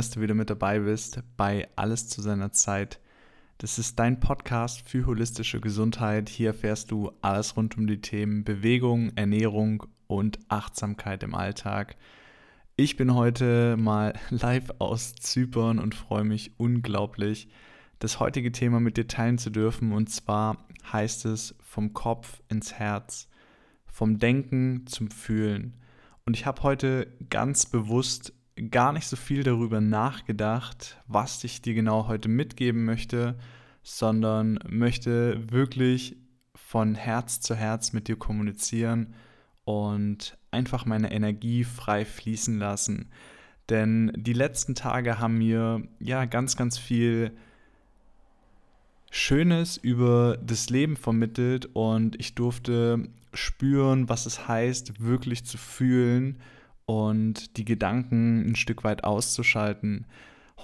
Dass du wieder mit dabei bist bei Alles zu seiner Zeit. Das ist dein Podcast für holistische Gesundheit. Hier erfährst du alles rund um die Themen Bewegung, Ernährung und Achtsamkeit im Alltag. Ich bin heute mal live aus Zypern und freue mich unglaublich, das heutige Thema mit dir teilen zu dürfen. Und zwar heißt es vom Kopf ins Herz, vom Denken zum Fühlen. Und ich habe heute ganz bewusst gar nicht so viel darüber nachgedacht, was ich dir genau heute mitgeben möchte, sondern möchte wirklich von Herz zu Herz mit dir kommunizieren und einfach meine Energie frei fließen lassen. Denn die letzten Tage haben mir ja ganz, ganz viel Schönes über das Leben vermittelt und ich durfte spüren, was es heißt, wirklich zu fühlen und die Gedanken ein Stück weit auszuschalten.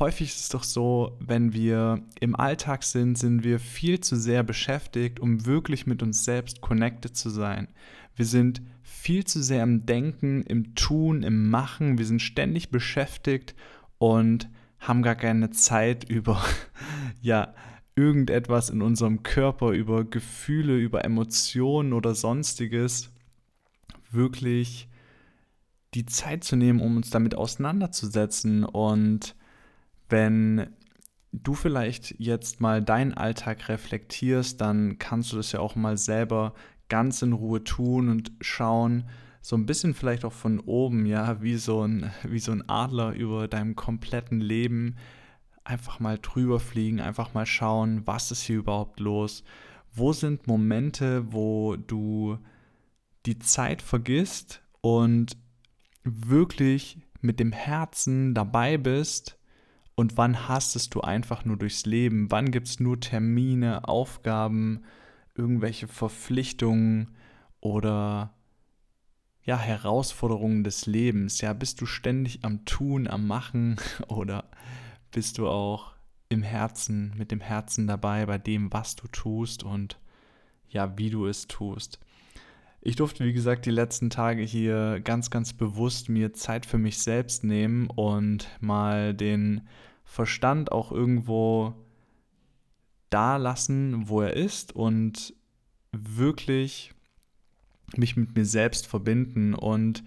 Häufig ist es doch so, wenn wir im Alltag sind, sind wir viel zu sehr beschäftigt, um wirklich mit uns selbst connected zu sein. Wir sind viel zu sehr im Denken, im Tun, im Machen. Wir sind ständig beschäftigt und haben gar keine Zeit über ja irgendetwas in unserem Körper, über Gefühle, über Emotionen oder sonstiges wirklich die Zeit zu nehmen, um uns damit auseinanderzusetzen. Und wenn du vielleicht jetzt mal deinen Alltag reflektierst, dann kannst du das ja auch mal selber ganz in Ruhe tun und schauen, so ein bisschen vielleicht auch von oben, ja, wie so ein, wie so ein Adler über deinem kompletten Leben einfach mal drüber fliegen, einfach mal schauen, was ist hier überhaupt los? Wo sind Momente, wo du die Zeit vergisst und wirklich mit dem Herzen dabei bist und wann hastest du einfach nur durchs Leben? Wann gibt es nur Termine, Aufgaben, irgendwelche Verpflichtungen oder ja, Herausforderungen des Lebens? Ja, bist du ständig am Tun, am Machen oder bist du auch im Herzen, mit dem Herzen dabei bei dem, was du tust und ja, wie du es tust? Ich durfte, wie gesagt, die letzten Tage hier ganz, ganz bewusst mir Zeit für mich selbst nehmen und mal den Verstand auch irgendwo da lassen, wo er ist und wirklich mich mit mir selbst verbinden. Und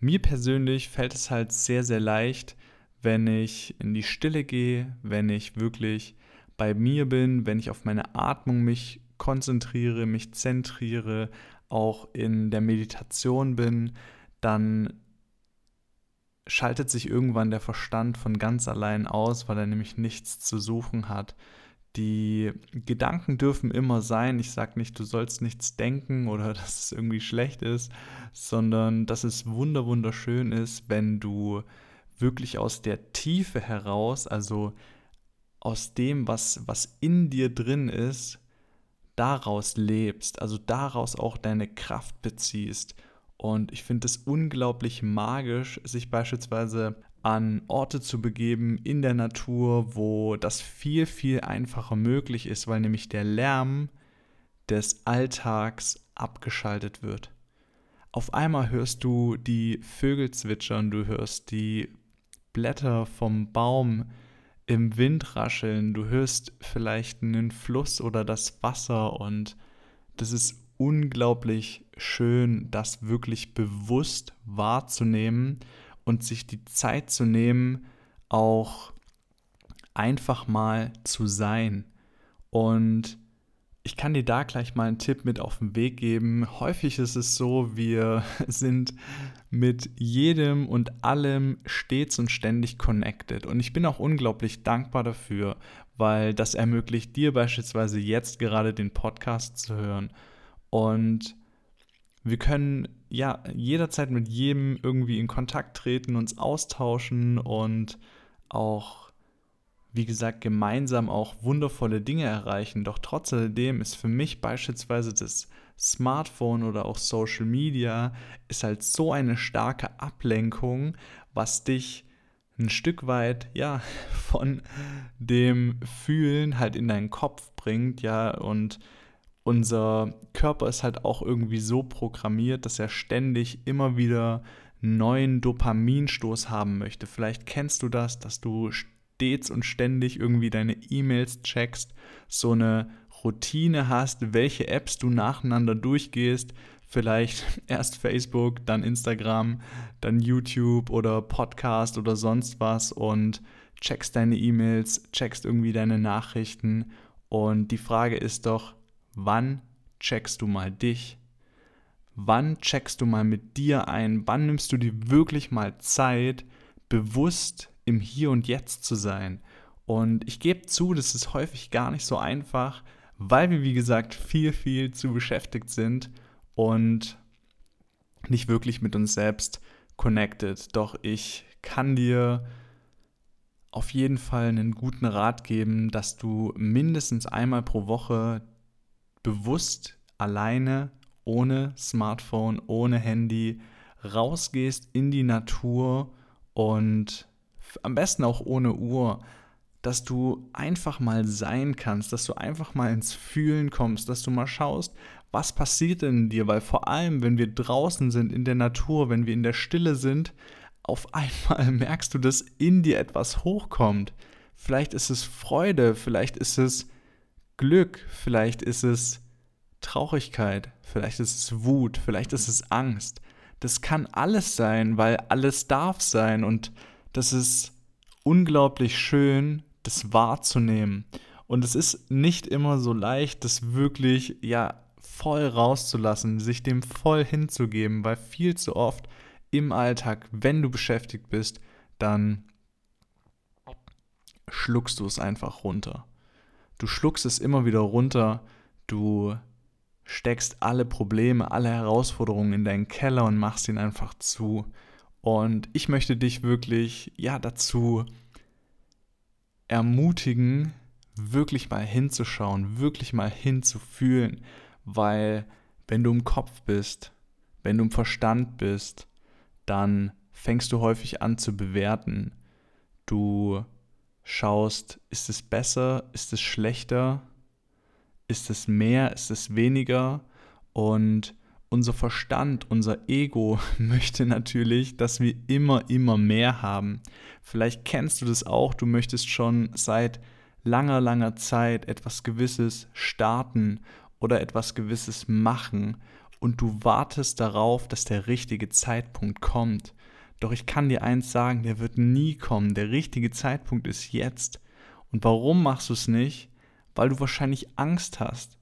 mir persönlich fällt es halt sehr, sehr leicht, wenn ich in die Stille gehe, wenn ich wirklich bei mir bin, wenn ich auf meine Atmung mich konzentriere, mich zentriere, auch in der Meditation bin, dann schaltet sich irgendwann der Verstand von ganz allein aus, weil er nämlich nichts zu suchen hat. Die Gedanken dürfen immer sein. Ich sage nicht, du sollst nichts denken oder dass es irgendwie schlecht ist, sondern dass es wunder wunderschön ist, wenn du wirklich aus der Tiefe heraus, also aus dem, was, was in dir drin ist, daraus lebst, also daraus auch deine Kraft beziehst. Und ich finde es unglaublich magisch, sich beispielsweise an Orte zu begeben in der Natur, wo das viel, viel einfacher möglich ist, weil nämlich der Lärm des Alltags abgeschaltet wird. Auf einmal hörst du die Vögel zwitschern, du hörst die Blätter vom Baum im Wind rascheln, du hörst vielleicht einen Fluss oder das Wasser und das ist unglaublich schön, das wirklich bewusst wahrzunehmen und sich die Zeit zu nehmen, auch einfach mal zu sein. Und ich kann dir da gleich mal einen Tipp mit auf den Weg geben. Häufig ist es so, wir sind mit jedem und allem stets und ständig connected. Und ich bin auch unglaublich dankbar dafür, weil das ermöglicht dir beispielsweise jetzt gerade den Podcast zu hören. Und wir können ja jederzeit mit jedem irgendwie in Kontakt treten, uns austauschen und auch wie gesagt, gemeinsam auch wundervolle Dinge erreichen. Doch trotzdem ist für mich beispielsweise das Smartphone oder auch Social Media ist halt so eine starke Ablenkung, was dich ein Stück weit ja von dem Fühlen halt in deinen Kopf bringt, ja, und unser Körper ist halt auch irgendwie so programmiert, dass er ständig immer wieder neuen Dopaminstoß haben möchte. Vielleicht kennst du das, dass du stets und ständig irgendwie deine E-Mails checkst, so eine Routine hast, welche Apps du nacheinander durchgehst, vielleicht erst Facebook, dann Instagram, dann YouTube oder Podcast oder sonst was und checkst deine E-Mails, checkst irgendwie deine Nachrichten und die Frage ist doch, wann checkst du mal dich? Wann checkst du mal mit dir ein? Wann nimmst du dir wirklich mal Zeit, bewusst im Hier und Jetzt zu sein. Und ich gebe zu, das ist häufig gar nicht so einfach, weil wir, wie gesagt, viel, viel zu beschäftigt sind und nicht wirklich mit uns selbst connected. Doch ich kann dir auf jeden Fall einen guten Rat geben, dass du mindestens einmal pro Woche bewusst alleine, ohne Smartphone, ohne Handy rausgehst in die Natur und am besten auch ohne Uhr, dass du einfach mal sein kannst, dass du einfach mal ins Fühlen kommst, dass du mal schaust, was passiert in dir, weil vor allem, wenn wir draußen sind in der Natur, wenn wir in der Stille sind, auf einmal merkst du, dass in dir etwas hochkommt. Vielleicht ist es Freude, vielleicht ist es Glück, vielleicht ist es Traurigkeit, vielleicht ist es Wut, vielleicht ist es Angst. Das kann alles sein, weil alles darf sein und das ist unglaublich schön, das wahrzunehmen. Und es ist nicht immer so leicht, das wirklich, ja, voll rauszulassen, sich dem voll hinzugeben, weil viel zu oft im Alltag, wenn du beschäftigt bist, dann schluckst du es einfach runter. Du schluckst es immer wieder runter, du steckst alle Probleme, alle Herausforderungen in deinen Keller und machst ihn einfach zu. Und ich möchte dich wirklich ja dazu ermutigen, wirklich mal hinzuschauen, wirklich mal hinzufühlen, weil wenn du im Kopf bist, wenn du im Verstand bist, dann fängst du häufig an zu bewerten. Du schaust, ist es besser, ist es schlechter, ist es mehr, ist es weniger und unser Verstand, unser Ego möchte natürlich, dass wir immer, immer mehr haben. Vielleicht kennst du das auch, du möchtest schon seit langer, langer Zeit etwas Gewisses starten oder etwas Gewisses machen und du wartest darauf, dass der richtige Zeitpunkt kommt. Doch ich kann dir eins sagen, der wird nie kommen. Der richtige Zeitpunkt ist jetzt. Und warum machst du es nicht? Weil du wahrscheinlich Angst hast.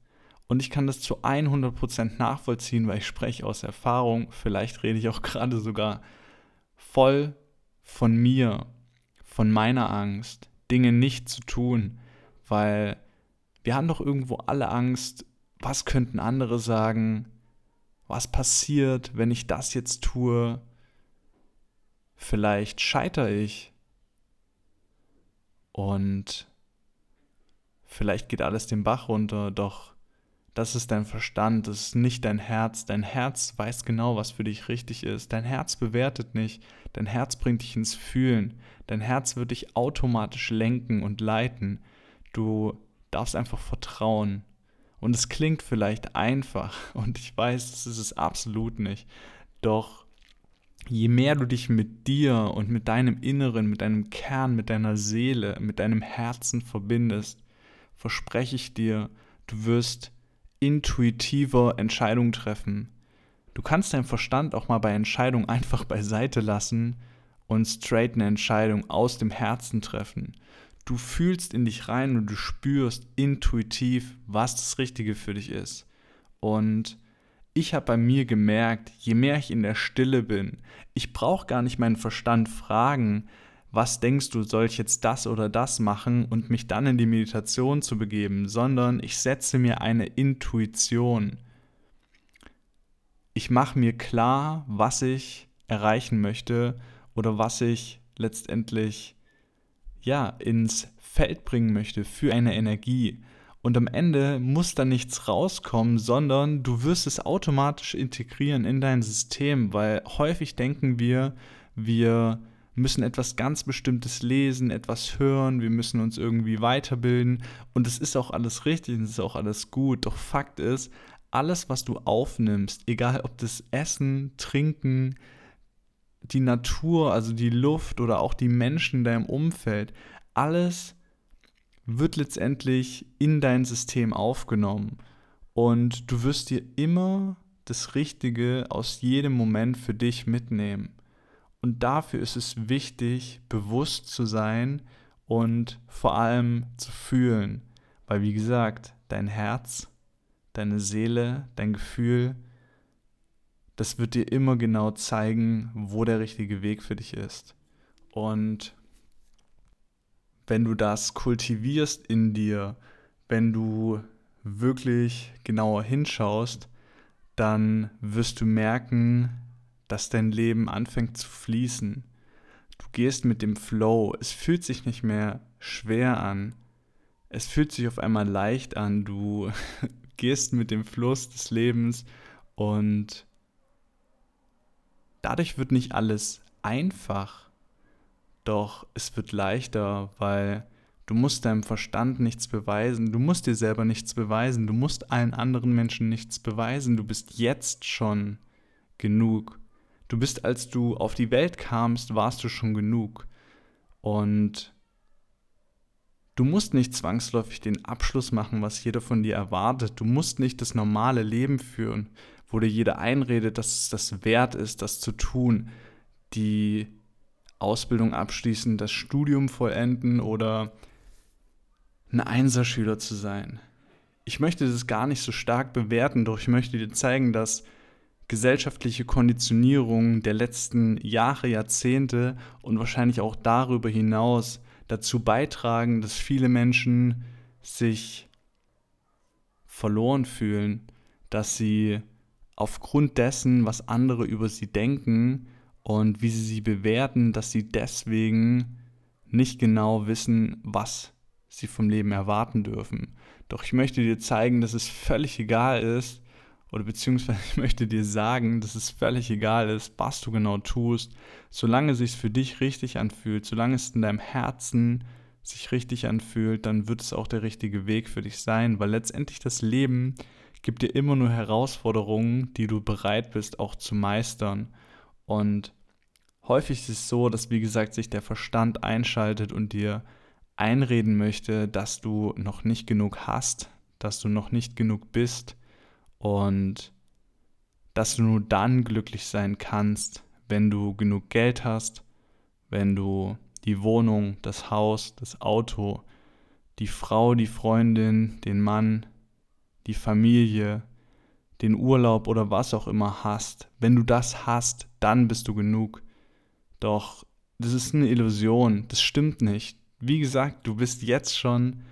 Und ich kann das zu 100% nachvollziehen, weil ich spreche aus Erfahrung. Vielleicht rede ich auch gerade sogar voll von mir, von meiner Angst, Dinge nicht zu tun, weil wir haben doch irgendwo alle Angst, was könnten andere sagen, was passiert, wenn ich das jetzt tue, vielleicht scheitere ich. Und vielleicht geht alles den Bach runter, doch das ist dein Verstand, das ist nicht dein Herz. Dein Herz weiß genau, was für dich richtig ist. Dein Herz bewertet nicht. Dein Herz bringt dich ins Fühlen. Dein Herz wird dich automatisch lenken und leiten. Du darfst einfach vertrauen. Und es klingt vielleicht einfach und ich weiß, das ist es absolut nicht. Doch je mehr du dich mit dir und mit deinem Inneren, mit deinem Kern, mit deiner Seele, mit deinem Herzen verbindest, verspreche ich dir, du wirst intuitiver Entscheidungen treffen. Du kannst deinen Verstand auch mal bei Entscheidungen einfach beiseite lassen und straight eine Entscheidung aus dem Herzen treffen. Du fühlst in dich rein und du spürst intuitiv, was das Richtige für dich ist. Und ich habe bei mir gemerkt, je mehr ich in der Stille bin, ich brauche gar nicht meinen Verstand fragen, was denkst du, soll ich jetzt das oder das machen und mich dann in die Meditation zu begeben, sondern ich setze mir eine Intuition. Ich mache mir klar, was ich erreichen möchte oder was ich letztendlich ja ins Feld bringen möchte für eine Energie. Und am Ende muss da nichts rauskommen, sondern du wirst es automatisch integrieren in dein System, weil häufig denken wir, wir müssen etwas ganz Bestimmtes lesen, etwas hören, wir müssen uns irgendwie weiterbilden und es ist auch alles richtig und es ist auch alles gut. Doch Fakt ist, alles, was du aufnimmst, egal ob das Essen, Trinken, die Natur, also die Luft oder auch die Menschen in deinem Umfeld, alles wird letztendlich in dein System aufgenommen. Und du wirst dir immer das Richtige aus jedem Moment für dich mitnehmen. Und dafür ist es wichtig, bewusst zu sein und vor allem zu fühlen. Weil, wie gesagt, dein Herz, deine Seele, dein Gefühl, das wird dir immer genau zeigen, wo der richtige Weg für dich ist. Und wenn du das kultivierst in dir, wenn du wirklich genauer hinschaust, dann wirst du merken, dass dein Leben anfängt zu fließen. Du gehst mit dem Flow. Es fühlt sich nicht mehr schwer an. Es fühlt sich auf einmal leicht an. Du gehst mit dem Fluss des Lebens und dadurch wird nicht alles einfach. Doch es wird leichter, weil du musst deinem Verstand nichts beweisen. Du musst dir selber nichts beweisen. Du musst allen anderen Menschen nichts beweisen. Du bist jetzt schon genug. Du bist, als du auf die Welt kamst, warst du schon genug. Und du musst nicht zwangsläufig den Abschluss machen, was jeder von dir erwartet. Du musst nicht das normale Leben führen, wo dir jeder einredet, dass es das wert ist, das zu tun. Die Ausbildung abschließen, das Studium vollenden oder ein Einserschüler zu sein. Ich möchte das gar nicht so stark bewerten, doch ich möchte dir zeigen, dass gesellschaftliche Konditionierung der letzten Jahre, Jahrzehnte und wahrscheinlich auch darüber hinaus dazu beitragen, dass viele Menschen sich verloren fühlen, dass sie aufgrund dessen, was andere über sie denken und wie sie sie bewerten, dass sie deswegen nicht genau wissen, was sie vom Leben erwarten dürfen. Doch ich möchte dir zeigen, dass es völlig egal ist, oder beziehungsweise ich möchte dir sagen, dass es völlig egal ist, was du genau tust, solange es sich für dich richtig anfühlt, solange es in deinem Herzen sich richtig anfühlt, dann wird es auch der richtige Weg für dich sein, weil letztendlich das Leben gibt dir immer nur Herausforderungen, die du bereit bist auch zu meistern. Und häufig ist es so, dass wie gesagt sich der Verstand einschaltet und dir einreden möchte, dass du noch nicht genug hast, dass du noch nicht genug bist und dass du nur dann glücklich sein kannst, wenn du genug Geld hast, wenn du die Wohnung, das Haus, das Auto, die Frau, die Freundin, den Mann, die Familie, den Urlaub oder was auch immer hast. Wenn du das hast, dann bist du genug. Doch das ist eine Illusion, das stimmt nicht. Wie gesagt, du bist jetzt schon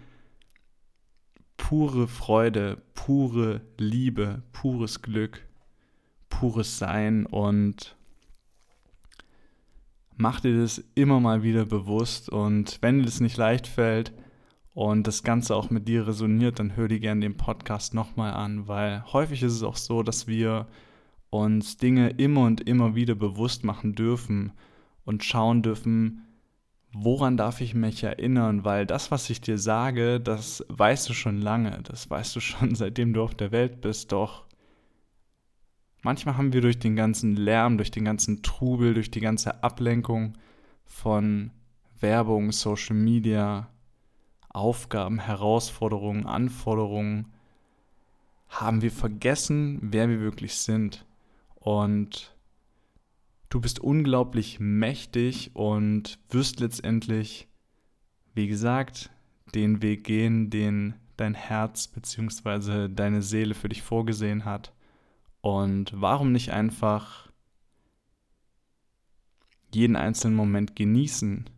pure Freude, pure Liebe, pures Glück, pures Sein und mach dir das immer mal wieder bewusst und wenn dir das nicht leicht fällt und das Ganze auch mit dir resoniert, dann hör dir gerne den Podcast nochmal an, weil häufig ist es auch so, dass wir uns Dinge immer und immer wieder bewusst machen dürfen und schauen dürfen, woran darf ich mich erinnern? Weil das, was ich dir sage, das weißt du schon lange, das weißt du schon seitdem du auf der Welt bist, doch manchmal haben wir durch den ganzen Lärm, durch den ganzen Trubel, durch die ganze Ablenkung von Werbung, Social Media, Aufgaben, Herausforderungen, Anforderungen, haben wir vergessen, wer wir wirklich sind. Und Du bist unglaublich mächtig und wirst letztendlich, wie gesagt, den Weg gehen, den dein Herz bzw. deine Seele für dich vorgesehen hat. Und warum nicht einfach jeden einzelnen Moment genießen?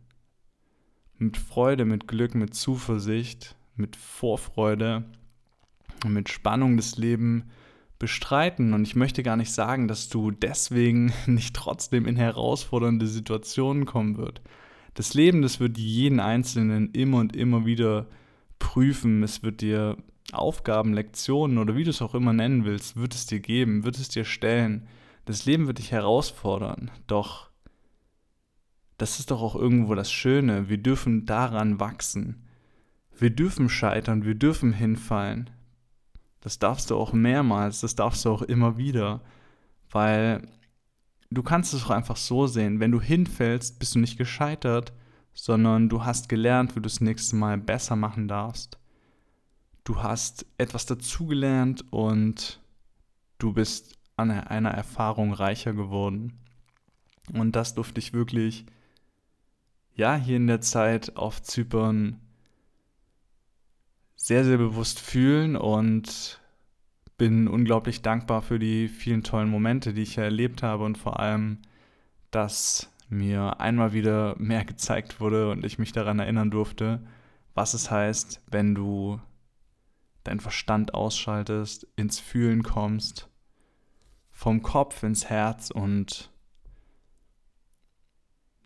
Mit Freude, mit Glück, mit Zuversicht, mit Vorfreude, mit Spannung des Lebens bestreiten. Und ich möchte gar nicht sagen, dass du deswegen nicht trotzdem in herausfordernde Situationen kommen wird. Das Leben, das wird jeden Einzelnen immer und immer wieder prüfen. Es wird dir Aufgaben, Lektionen oder wie du es auch immer nennen willst, wird es dir geben, wird es dir stellen. Das Leben wird dich herausfordern. Doch das ist doch auch irgendwo das Schöne. Wir dürfen daran wachsen. Wir dürfen scheitern, wir dürfen hinfallen. Das darfst du auch mehrmals, das darfst du auch immer wieder, weil du kannst es auch einfach so sehen. Wenn du hinfällst, bist du nicht gescheitert, sondern du hast gelernt, wie du das nächste Mal besser machen darfst. Du hast etwas dazugelernt und du bist an einer Erfahrung reicher geworden. Und das durfte ich wirklich, ja, hier in der Zeit auf Zypern sehr, sehr bewusst fühlen und bin unglaublich dankbar für die vielen tollen Momente, die ich erlebt habe und vor allem, dass mir einmal wieder mehr gezeigt wurde und ich mich daran erinnern durfte, was es heißt, wenn du deinen Verstand ausschaltest, ins Fühlen kommst, vom Kopf ins Herz und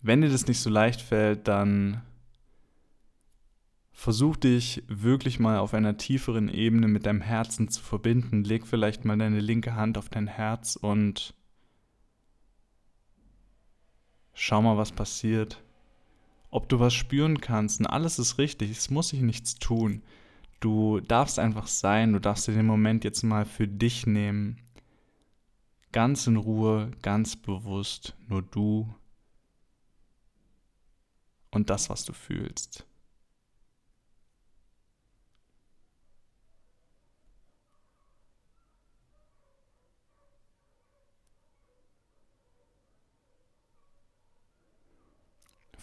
wenn dir das nicht so leicht fällt, dann Versuch dich wirklich mal auf einer tieferen Ebene mit deinem Herzen zu verbinden. Leg vielleicht mal deine linke Hand auf dein Herz und schau mal, was passiert. Ob du was spüren kannst. Und alles ist richtig. Es muss sich nichts tun. Du darfst einfach sein. Du darfst dir den Moment jetzt mal für dich nehmen. Ganz in Ruhe, ganz bewusst. Nur du und das, was du fühlst.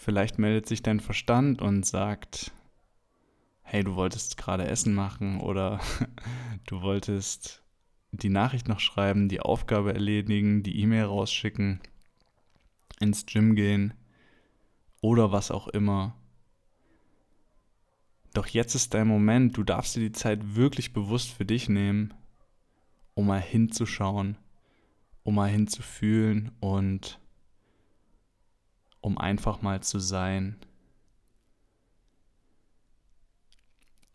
Vielleicht meldet sich dein Verstand und sagt, hey, du wolltest gerade Essen machen oder du wolltest die Nachricht noch schreiben, die Aufgabe erledigen, die E-Mail rausschicken, ins Gym gehen oder was auch immer. Doch jetzt ist dein Moment, du darfst dir die Zeit wirklich bewusst für dich nehmen, um mal hinzuschauen, um mal hinzufühlen und um einfach mal zu sein.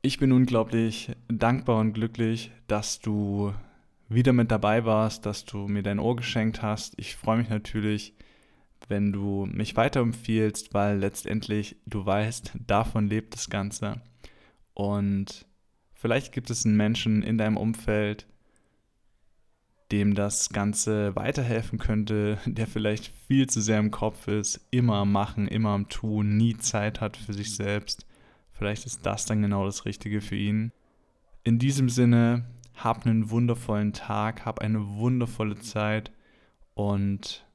Ich bin unglaublich dankbar und glücklich, dass du wieder mit dabei warst, dass du mir dein Ohr geschenkt hast. Ich freue mich natürlich, wenn du mich weiterempfiehlst, weil letztendlich du weißt, davon lebt das Ganze. Und vielleicht gibt es einen Menschen in deinem Umfeld, dem das Ganze weiterhelfen könnte, der vielleicht viel zu sehr im Kopf ist, immer am Machen, immer am Tun, nie Zeit hat für sich selbst. Vielleicht ist das dann genau das Richtige für ihn. In diesem Sinne, hab einen wundervollen Tag, hab eine wundervolle Zeit und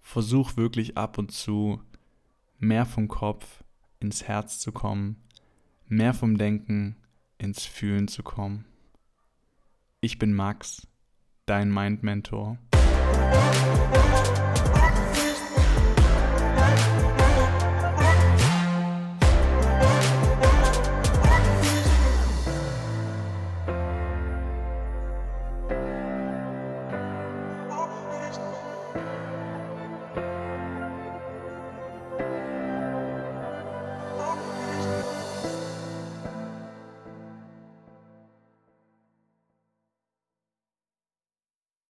versuch wirklich ab und zu mehr vom Kopf ins Herz zu kommen, mehr vom Denken ins Fühlen zu kommen. Ich bin Max, dein Mind Mentor.